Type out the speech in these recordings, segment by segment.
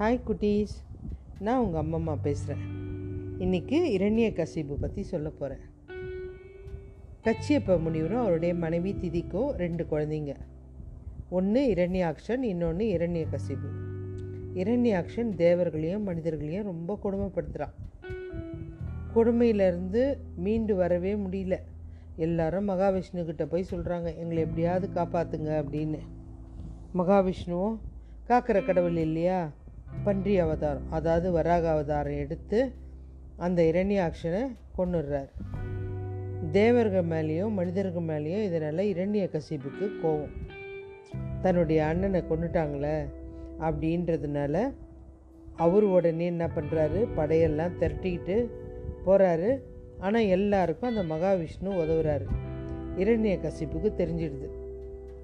Hi குட்டீஸ். நான் உங்கள் அம்மம்மா பேசுகிறேன் இன்றைக்கி இரண்ய கசிபு பற்றி சொல்ல போகிறேன் கச்சியப்ப முனிவரும் அவருடைய மனைவி திதிக்கோ ரெண்டு குழந்தைங்க. ஒன்று இரண்யாக்ஷன் இன்னொன்று இரண்ய கசிபு இரண்யாக்ஷன் தேவர்களையும் மனிதர்களையும் ரொம்ப கொடுமைப்படுத்துகிறான் கொடுமையிலேருந்து மீண்டு வரவே முடியல. எல்லாரும் மகாவிஷ்ணுக்கிட்ட போய் சொல்கிறாங்க எங்களை எப்படியாவது காப்பாற்றுங்க அப்படின்னு. மகாவிஷ்ணுவும் காக்கிற கடவுள் இல்லையா? பன்றி அவதாரம் அதாவது வராக அவதாரம் எடுத்து அந்த இரண்யாக்ஷனை கொண்டுடுறார் தேவர்கள் மேலேயும் மனிதர்கள் மேலேயும் இதனால் இரண்டிய கசிப்புக்கு கோவம் தன்னுடைய அண்ணனை கொண்டுட்டாங்களே அப்படின்றதுனால அவர் உடனே என்ன பண்ணுறாரு படையெல்லாம் திரட்டிக்கிட்டு போகிறாரு ஆனால் எல்லாருக்கும் அந்த மகாவிஷ்ணு உதவுறாரு. இரண்ய கசிப்புக்கு தெரிஞ்சிடுது.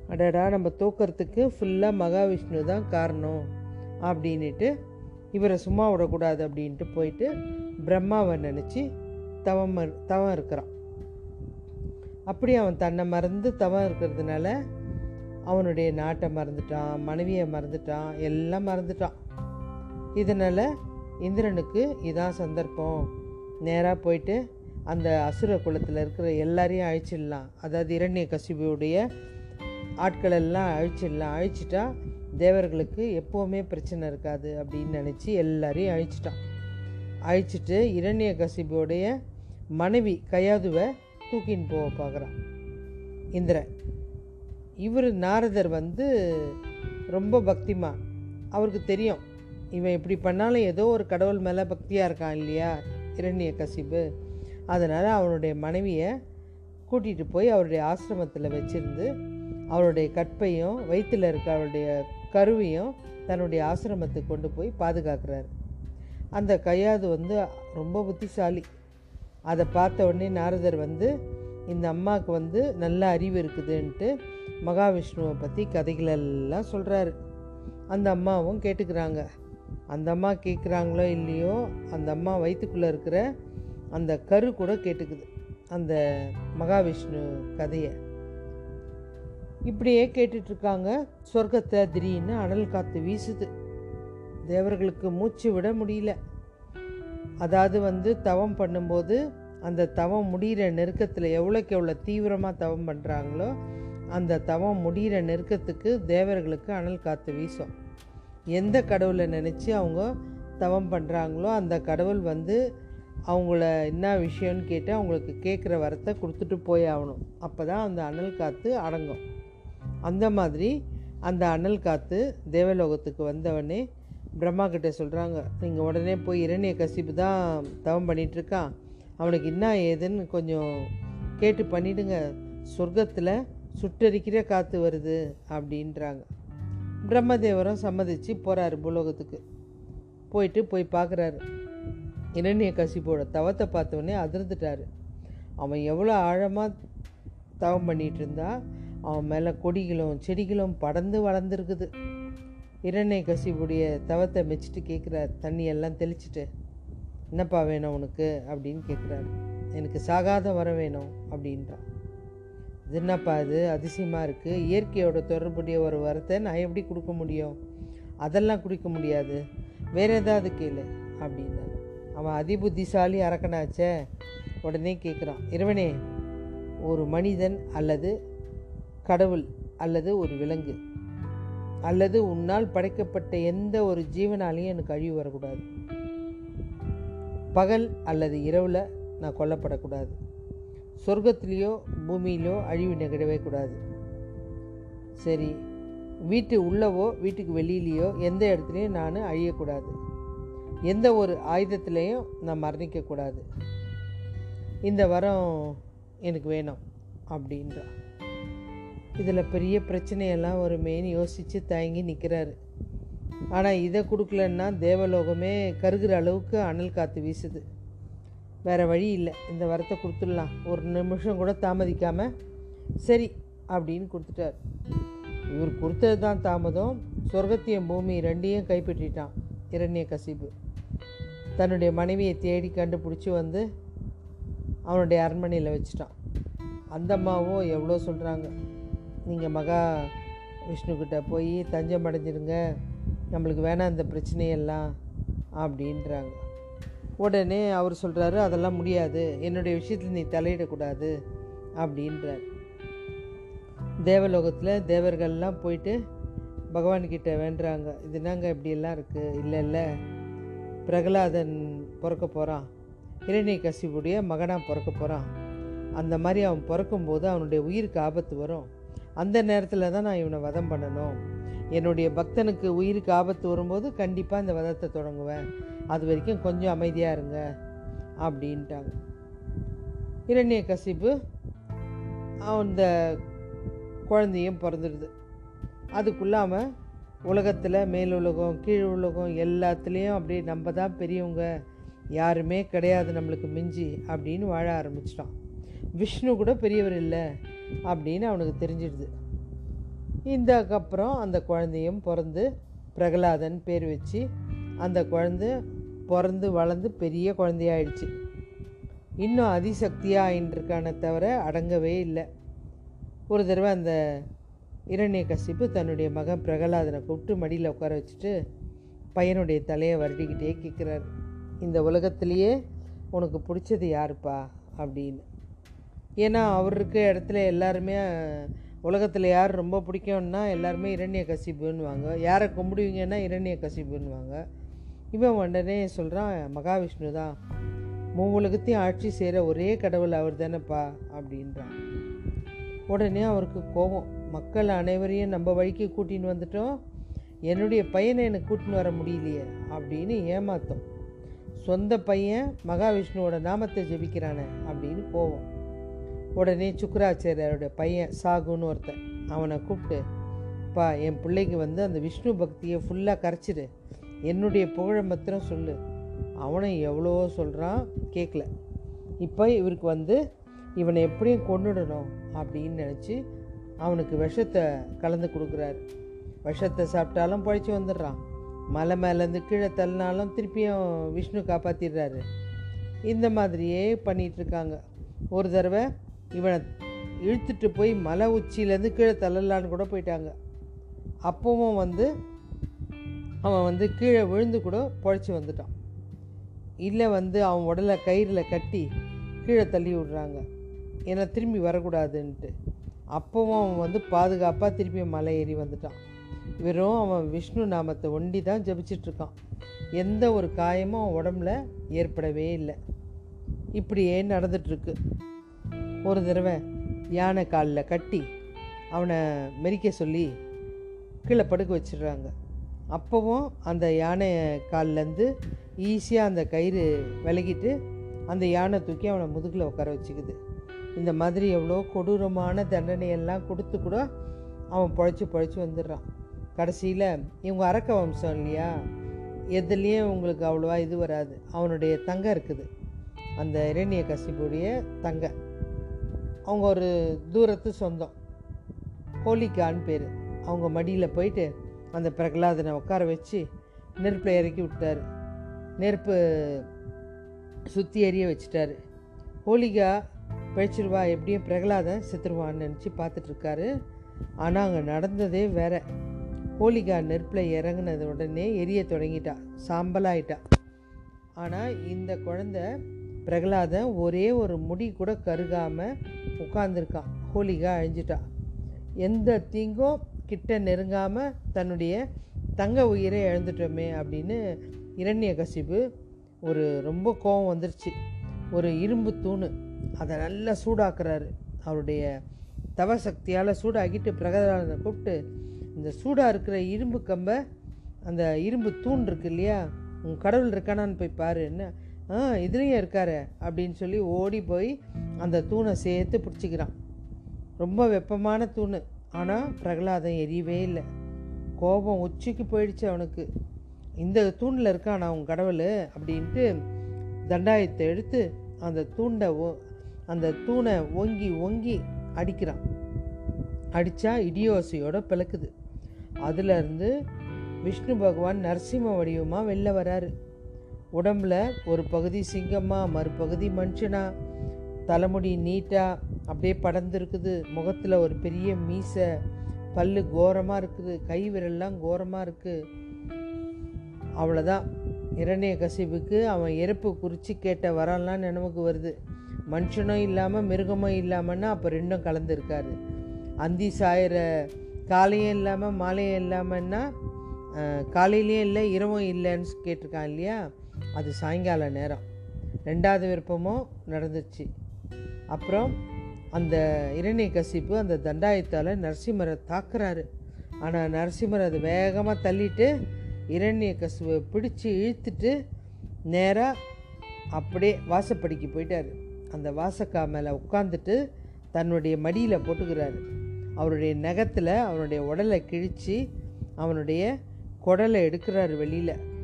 அடடா நம்ம தூக்கிறதுக்கு ஃபுல்லாக மகாவிஷ்ணு தான் காரணம். அப்படின்ட்டு இவரை சும்மா விடக்கூடாது அப்படின்ட்டு போயிட்டு பிரம்மாவை நினச்சி தவம் தவம் இருக்கிறான். அப்படி அவன் தன்னை மறந்து தவம் இருக்கிறதுனால அவனுடைய நாட்டை மறந்துட்டான் மனைவியை மறந்துட்டான் எல்லாம் மறந்துட்டான். இதனால் இந்திரனுக்கு இதான் சந்தர்ப்பம். நேராக போயிட்டு அந்த அசுர குலத்தில் இருக்கிற எல்லாரையும் அழிச்சிடலாம். அதாவது இரண்ய கசிபுடைய ஆட்களெல்லாம் அழிச்சிடலாம். அழிச்சிட்டா தேவர்களுக்கு எப்போவுமே பிரச்சனை இருக்காது அப்படின்னு நினச்சி எல்லாரையும் அழிச்சிட்டான். அழிச்சிட்டு இரண்ய கசிபுடைய மனைவி கையாதுவை தூக்கின்னு போக பார்க்குறான். இந்திரன். இவர் நாரதர் வந்து ரொம்ப பக்திமான் அவருக்கு தெரியும் இவன் இப்படி பண்ணாலும் ஏதோ ஒரு கடவுள் மேலே பக்தியாக இருக்கான் இல்லையா இரண்ய கசிபு அதனால் அவனுடைய மனைவியை கூட்டிகிட்டு போய் அவருடைய ஆசிரமத்தில் வச்சுருந்து அவருடைய கற்பையும் வயிற்றில் இருக்க அவருடைய கருவையும் தன்னுடைய ஆசிரமத்துக்கு கொண்டு போய் பாதுகாக்கிறாரு. அந்த கையாது வந்து ரொம்ப புத்திசாலி. அதை பார்த்த உடனே நாரதர் வந்து இந்த அம்மாவுக்கு வந்து நல்ல அறிவு இருக்குதுன்ட்டு மகாவிஷ்ணுவை பற்றி கதைகளெல்லாம் சொல்கிறாரு அந்த அம்மாவும் கேட்டுக்கிறாங்க. அந்த அம்மா கேட்குறாங்களோ இல்லையோ அந்த அம்மா வயிற்றுக்குள்ளே இருக்கிற அந்த கரு கூட கேட்டுக்குது. அந்த மகாவிஷ்ணு கதையை. இப்படியே கேட்டுட்ருக்காங்க. சொர்க்கத்தை திடீர்னு அனல் காற்று வீசுது. தேவர்களுக்கு மூச்சு விட முடியல. அதாவது வந்து தவம் பண்ணும்போது அந்த தவம் முடிகிற நெருக்கத்தில் எவ்வளோக்கு எவ்வளோ தீவிரமாக தவம் பண்ணுறாங்களோ அந்த தவம் முடிகிற நெருக்கத்துக்கு தேவர்களுக்கு அனல் காற்று வீசும். எந்த கடவுளை நினச்சி அவங்க தவம் பண்ணுறாங்களோ அந்த கடவுள் வந்து அவங்கள என்ன விஷயம்னு கேட்டு அவங்களுக்கு கேட்குற வரத்தை கொடுத்துட்டு போய் ஆகணும். அப்போ தான் அந்த அனல் காற்று அடங்கும். அந்த மாதிரி அந்த அனல் காற்று தேவலோகத்துக்கு வந்தவொடனே பிரம்மா கிட்ட சொல்கிறாங்க நீங்கள் உடனே போய் இரணிய கசிப்பு தான் தவம் பண்ணிகிட்ருக்கான் அவனுக்கு என்ன ஏதுன்னு கொஞ்சம் கேட்டு பண்ணிடுங்க. சொர்க்கத்தில் சுட்டரிக்கிற காற்று வருது அப்படின்றாங்க. பிரம்மதேவரும் சம்மதித்து போகிறாரு பூலோகத்துக்கு. போயிட்டு போய் பார்க்குறாரு இரண்ய கசிப்போட தவத்தை பார்த்தவொடனே அதிர்ந்துட்டாரு. அவன் எவ்வளோ ஆழமாக தவம் பண்ணிகிட்டு இருந்தா அவன் மேலே கொடிகளும் செடிகளும் படர்ந்து வளர்ந்துருக்குது. இரண்டை கசிப்புடைய தவத்தை மெச்சிட்டு கேட்குறாரு தண்ணியெல்லாம் தெளிச்சிட்டு என்னப்பா வேணும் உனக்கு? அப்படின்னு கேட்குறாரு எனக்கு சாகாத வர வேணும் அப்படின்றான். இது என்னப்பா இது? அதிசயமாக இருக்குது இயற்கையோட தொடர்புடைய ஒரு வரத்தை நான் எப்படி கொடுக்க முடியும்? அதெல்லாம் குடிக்க முடியாது. வேற ஏதாவது கேளு அப்படின்னாரு அவன் அதிபுத்திசாலி அரக்கனாச்சே உடனே கேட்குறான் இறைவனே ஒரு மனிதன் அல்லது கடவுள் அல்லது ஒரு விலங்கு அல்லது உன்னால் படைக்கப்பட்ட எந்த ஒரு ஜீவனாலையும் எனக்கு அழிவு வரக்கூடாது. பகல் அல்லது இரவில் நான் கொல்லப்படக்கூடாது. சொர்க்கத்திலேயோ பூமியிலோ அழிவு நிகழவே கூடாது. சரி வீட்டு உள்ளவோ வீட்டுக்கு வெளியிலேயோ எந்த இடத்துலையும் நான் அழியக்கூடாது. எந்த ஒரு ஆயுதத்திலையும் நான் மரணிக்கக்கூடாது. இந்த வரம் எனக்கு வேணும் அப்படின்றான் இதில் பெரிய பிரச்சனையெல்லாம் ஒரு மெயின் யோசித்து தயங்கி நிற்கிறாரு ஆனால் இதை கொடுக்கலன்னா தேவலோகமே கருகிற அளவுக்கு அனல் காற்று வீசுது. வேறு வழி இல்லை. இந்த வரத்தை கொடுத்துடலாம். ஒரு நிமிஷம் கூட தாமதிக்காமல் சரி அப்படின்னு கொடுத்துட்டார். இவர் கொடுத்தது தான் தாமதம். சொர்க்கத்தையும் பூமி ரெண்டையும் கைப்பற்றிட்டான் இரண்ய கசிப்பு தன்னுடைய மனைவியை தேடி கண்டுபிடிச்சி வந்து அவனுடைய அரண்மனையில் வச்சுட்டான். அந்த அம்மாவும் எவ்வளோ சொல்கிறாங்க நீங்கள் மகா விஷ்ணுக்கிட்ட போய் தஞ்சம் அடைஞ்சிருங்க. நம்மளுக்கு வேணாம் இந்த பிரச்சனையெல்லாம் அப்படின்றாங்க. உடனே அவர் சொல்கிறாரு அதெல்லாம் முடியாது. என்னுடைய விஷயத்தில் நீ தலையிடக்கூடாது. அப்படின்றார். தேவலோகத்தில் தேவர்கள்லாம் போயிட்டு பகவான்கிட்ட வேண்டுறாங்க. இது நாங்கள் இப்படியெல்லாம் இருக்குது இல்லை இல்லை. பிரகலாதன் பிறக்க போகிறான் இரணிய கசிவுடைய மகனாக பிறக்க போகிறான் அந்த மாதிரி அவன் பிறக்கும்போது அவனுடைய உயிருக்கு ஆபத்து வரும். அந்த நேரத்தில் தான் நான் இவனை வதம் பண்ணணும். என்னுடைய பக்தனுக்கு உயிருக்கு ஆபத்து வரும்போது கண்டிப்பாக இந்த வதத்தை தொடங்குவேன். அது வரைக்கும் கொஞ்சம் அமைதியாக இருங்க அப்படின்ட்டாங்க. இரண்ய கசிப்பு அந்த குழந்தையும் பிறந்துடுது. அதுக்குள்ளாம உலகத்தில் மேலுலகம் கீழ் உலகம் எல்லாத்துலேயும் அப்படியே நம்ம தான் பெரியவங்க. யாருமே கிடையாது நம்மளுக்கு மிஞ்சி அப்படின்னு வாழ ஆரம்பிச்சிட்டான். விஷ்ணு கூட பெரியவர் இல்லை. அப்படின்னு அவனுக்கு தெரிஞ்சிடுது. இந்தக்கப்புறம் அந்த குழந்தையும் பிறந்து பிரகலாதன் பேர் வச்சு அந்த குழந்தை பிறந்து வளர்ந்து பெரிய குழந்தையாயிடுச்சு. இன்னும் அதிசக்தியாக ஆயின்ட்டுருக்கானே தவிர அடங்கவே இல்லை. ஒரு தடவை அந்த இரண்ய கசிப்பு தன்னுடைய மகன் பிரகலாதனை கூப்பிட்டு மடியில் உட்கார வச்சுட்டு பையனுடைய தலையை வருடிக்கிட்டே கேட்குறாரு. இந்த உலகத்திலேயே உனக்கு பிடிச்சது யாருப்பா? அப்படின்னு. ஏன்னா அவர் இடத்துல எல்லாருமே உலகத்தில் யார் ரொம்ப பிடிக்கும்னா எல்லாருமே இரண்ய கசிப்புன்னுவாங்க. யாரை கும்பிடுவீங்கன்னா இரண்ய கசிப்புன்னுவாங்க. இவன் உடனே சொல்கிறான் மகாவிஷ்ணு தான். மூவுலகத்தையும் ஆட்சி செய்கிற ஒரே கடவுள் அவர் தானேப்பா அப்படின்றான். உடனே அவருக்கு கோபம். மக்கள் அனைவரையும் நம்ம வழிக்கு கூட்டின்னு வந்துட்டோம். என்னுடைய பையனை எனக்கு கூட்டின்னு வர முடியலையே அப்படின்னு ஏமாத்தோம். சொந்த பையன் மகாவிஷ்ணுவோட நாமத்தை ஜெபிக்கிறானே அப்படின்னு கோவம் உடனே சுக்கராச்சாரியாரோட பையன் சாகுன்னு ஒருத்தன் அவனை கூப்பிட்டு பா என் பிள்ளைக்கு வந்து அந்த விஷ்ணு பக்தியை ஃபுல்லாக கரைச்சிடு. என்னுடைய புகழை மாத்திரம் சொல்லு. அவனை எவ்வளோ சொல்கிறான் கேட்கல இப்போ இவருக்கு வந்து இவனை எப்படியும் கொண்டுடணும் அப்படின்னு நினச்சி அவனுக்கு விஷத்தை கலந்து கொடுக்குறாரு. விஷத்தை சாப்பிட்டாலும் பழிச்சு வந்துடுறான். மலை மேலேருந்து கீழே தள்ளினாலும் திருப்பியும் விஷ்ணு காப்பாற்றிடுறாரு இந்த மாதிரியே பண்ணிகிட்ருக்காங்க ஒரு தடவை இவனை இழுத்துட்டு போய் மலை உச்சியிலேருந்து கீழே தள்ளலான்னு கூட போயிட்டாங்க. அப்பவும் வந்து அவன் வந்து கீழே விழுந்து கூட பொழைச்சி வந்துட்டான். இல்லை வந்து அவன் உடலை கயிறில் கட்டி கீழே தள்ளி விடுறாங்க. ஏன்னா திரும்பி வரக்கூடாதுன்ட்டு. அப்போவும் அவன் வந்து பாதுகாப்பாக திருப்பி மலை ஏறி வந்துட்டான். வெறும் அவன் விஷ்ணு நாமத்தை ஒண்டி தான் ஜபிச்சிட்ருக்கான். எந்த ஒரு காயமும் அவன் உடம்புல ஏற்படவே இல்லை. இப்படியே நடந்துட்டுருக்கு ஒரு தடவை யானை காலில் கட்டி அவனை மெரிக்க சொல்லி கீழே படுக்க வச்சிடுறாங்க. அப்போவும் அந்த யானை கால்லேருந்து ஈஸியாக அந்த கயிறு விலகிட்டு அந்த யானை தூக்கி அவனை முதுகில் உட்கார வச்சுக்குது. இந்த மாதிரி எவ்வளோ கொடூரமான தண்டனையெல்லாம் கொடுத்து கூட அவன் பொழைச்சி பொழைச்சி வந்துடுறான். கடைசியில் இவங்க அரக்க வம்சம் இல்லையா? எதுலேயும் உங்களுக்கு அவ்வளோவா இது வராது. அவனுடைய தங்க இருக்குது. அந்த இரணிய கசிப்புடைய தங்க. அவங்க ஒரு தூரத்து சொந்தம். ஹோலிகான்னு பேர். அவங்க மடியில் போயிட்டு அந்த பிரகலாதனை உட்கார வச்சு நெருப்பில் இறக்கி விட்டார். நெருப்பு சுற்றி எரிய வச்சிட்டாரு. ஹோலிகா பிழைச்சிருவா எப்படியும் பிரகலாதன் செத்துருவான்னு நினச்சி பார்த்துட்ருக்காரு. ஆனால் அங்கே நடந்ததே வேற. ஹோலிகா நெருப்பில் இறங்குனது உடனே எரிய தொடங்கிட்டா. சாம்பலாயிட்டா. ஆனால் இந்த குழந்த பிரகலாதன் ஒரே ஒரு முடி கூட கருகாமல் உட்காந்துருக்கான் ஹோலிகா அழிஞ்சிட்டா. எந்த தீங்கும் கிட்ட நெருங்காமல் தன்னுடைய தங்க உயிரை இழந்துட்டோமே அப்படின்னு இரண்ய கசிப்பு ஒரு ரொம்ப கோபம் வந்துருச்சு. ஒரு இரும்பு தூண். அதை நல்லா சூடாக்குறாரு. அவருடைய தவசக்தியால் சூடாக்கிட்டு பிரகலாதனை கூப்பிட்டு இந்த சூடாக இருக்கிற இரும்பு கம்பை அந்த இரும்பு தூண் இருக்கு இல்லையா? உன் கடவுள் இருக்கானான்னு போய் பாரு என்ன. ஆ இதுலேயும் இருக்காரு அப்படின்னு சொல்லி ஓடி போய் அந்த தூணை சேர்த்து பிடிச்சிக்கிறான். ரொம்ப வெப்பமான தூண். ஆனால் பிரகலாதம் எரியவே இல்லை. கோபம் உச்சிக்கு போயிடுச்சு அவனுக்கு. இந்த தூணில் இருக்கான் அவன் கடவுள் அப்படின்ட்டு தண்டாயத்தை எடுத்து அந்த தூண்டை ஓ- அந்த தூணை ஓங்கி ஓங்கி அடிக்கிறான். அடித்தா இடியோசையோட பிளக்குது. அதுலேருந்து விஷ்ணு பகவான் நரசிம்ம வடிவமாக வெளில வராரு. உடம்புல ஒரு பகுதி சிங்கமாக மறுபகுதி மனுஷனா? தலைமுடி நீட்டாக அப்படியே படர்ந்துருக்குது. முகத்தில் ஒரு பெரிய மீசை. பல்லு கோரமாக இருக்குது. கை விரல்லாம் கோரமாக இருக்குது அவ்வளோதான் இரணிய கசிப்புக்கு அவன் இறப்பு குறித்து கேட்ட வரலாம் நினைவுக்கு வருது. மனுஷனும் இல்லாமல் மிருகமும் இல்லாமன்னா அப்போ ரெண்டும் கலந்துருக்காரு. அந்தி சாயிற காலையும் இல்லாமல் மாலையும் இல்லாமன்னா காலையிலையும் இல்லை இரவும் இல்லைன்னு கேட்டிருக்கான் இல்லையா? அது சாயங்கால நேரம். ரெண்டாவது விருப்பமும் நடந்துச்சு. அப்புறம் அந்த இரணிய கசிப்பு அந்த தண்டாயத்தால் நரசிம்மரை தாக்குறாரு. ஆனால் நரசிம்மர் அதை வேகமாக தள்ளிட்டு இரண்ய கசுவை பிடிச்சி இழுத்துட்டு நேராக அப்படியே வாசப்படிக்கு போயிட்டார். அந்த வாசக்கா மேலே உட்காந்துட்டு தன்னுடைய மடியில் போட்டுக்கிறாரு. அவருடைய நகத்தில் அவனுடைய உடலை கிழித்து அவனுடைய குடலை எடுக்கிறாரு வெளியில்.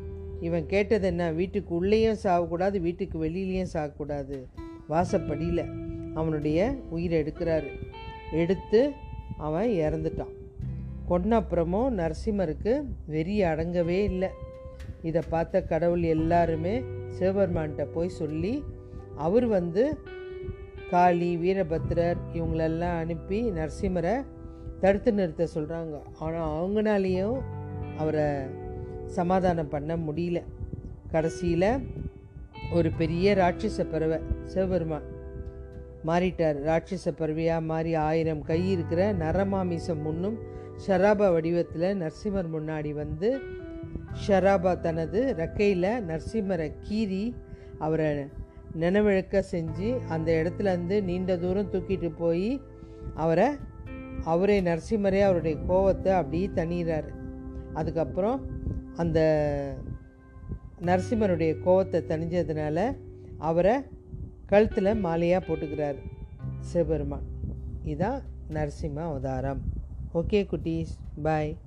இவன் கேட்டது என்ன? வீட்டுக்கு உள்ளேயும் சாகக்கூடாது வீட்டுக்கு வெளியிலையும் சாகக்கூடாது. வாசப்படியில் அவனுடைய உயிரை எடுக்கிறாரு. எடுத்து அவன் இறந்துட்டான். கொன்ன அப்புறமும் நரசிம்மருக்கு வெறி அடங்கவே இல்லை. இதை பார்த்த கடவுள் எல்லாருமே சிவபெருமான்கிட்ட போய் சொல்லி அவர் வந்து காளி வீரபத்ரர் இவங்களெல்லாம் அனுப்பி நரசிம்மரை தடுத்து நிறுத்த சொல்கிறாங்க ஆனால் அவங்களாலேயும் அவரை சமாதானம் பண்ண முடியல. கடைசியில் ஒரு பெரிய ராட்சச பறவை சிவபெருமான் மாறிட்டார். ராட்சச பறவையாக மாறி ஆயிரம் கை இருக்கிற நரமாமிசம் முன்னும் ஷராபா வடிவத்தில் நரசிம்மர் முன்னாடி வந்து ஷராபா தனது ரெக்கையில் நரசிம்மரை கீறி அவரை நினைவிழக்க செஞ்சு அந்த இடத்துலேருந்து நீண்ட தூரம் தூக்கிட்டு போய் அவரை அவரே நரசிம்மரே அவருடைய கோவத்தை அப்படியே தணிகிறாரு அதுக்கப்புறம் அந்த நரசிம்மனுடைய கோபத்தை தணிஞ்சதுனால அவரை கழுத்தில் மாலையாக போட்டுக்கிறார் சிவபெருமான். இதான் நரசிம்ம அவதாரம். ஓகே குட்டீஸ் பாய்.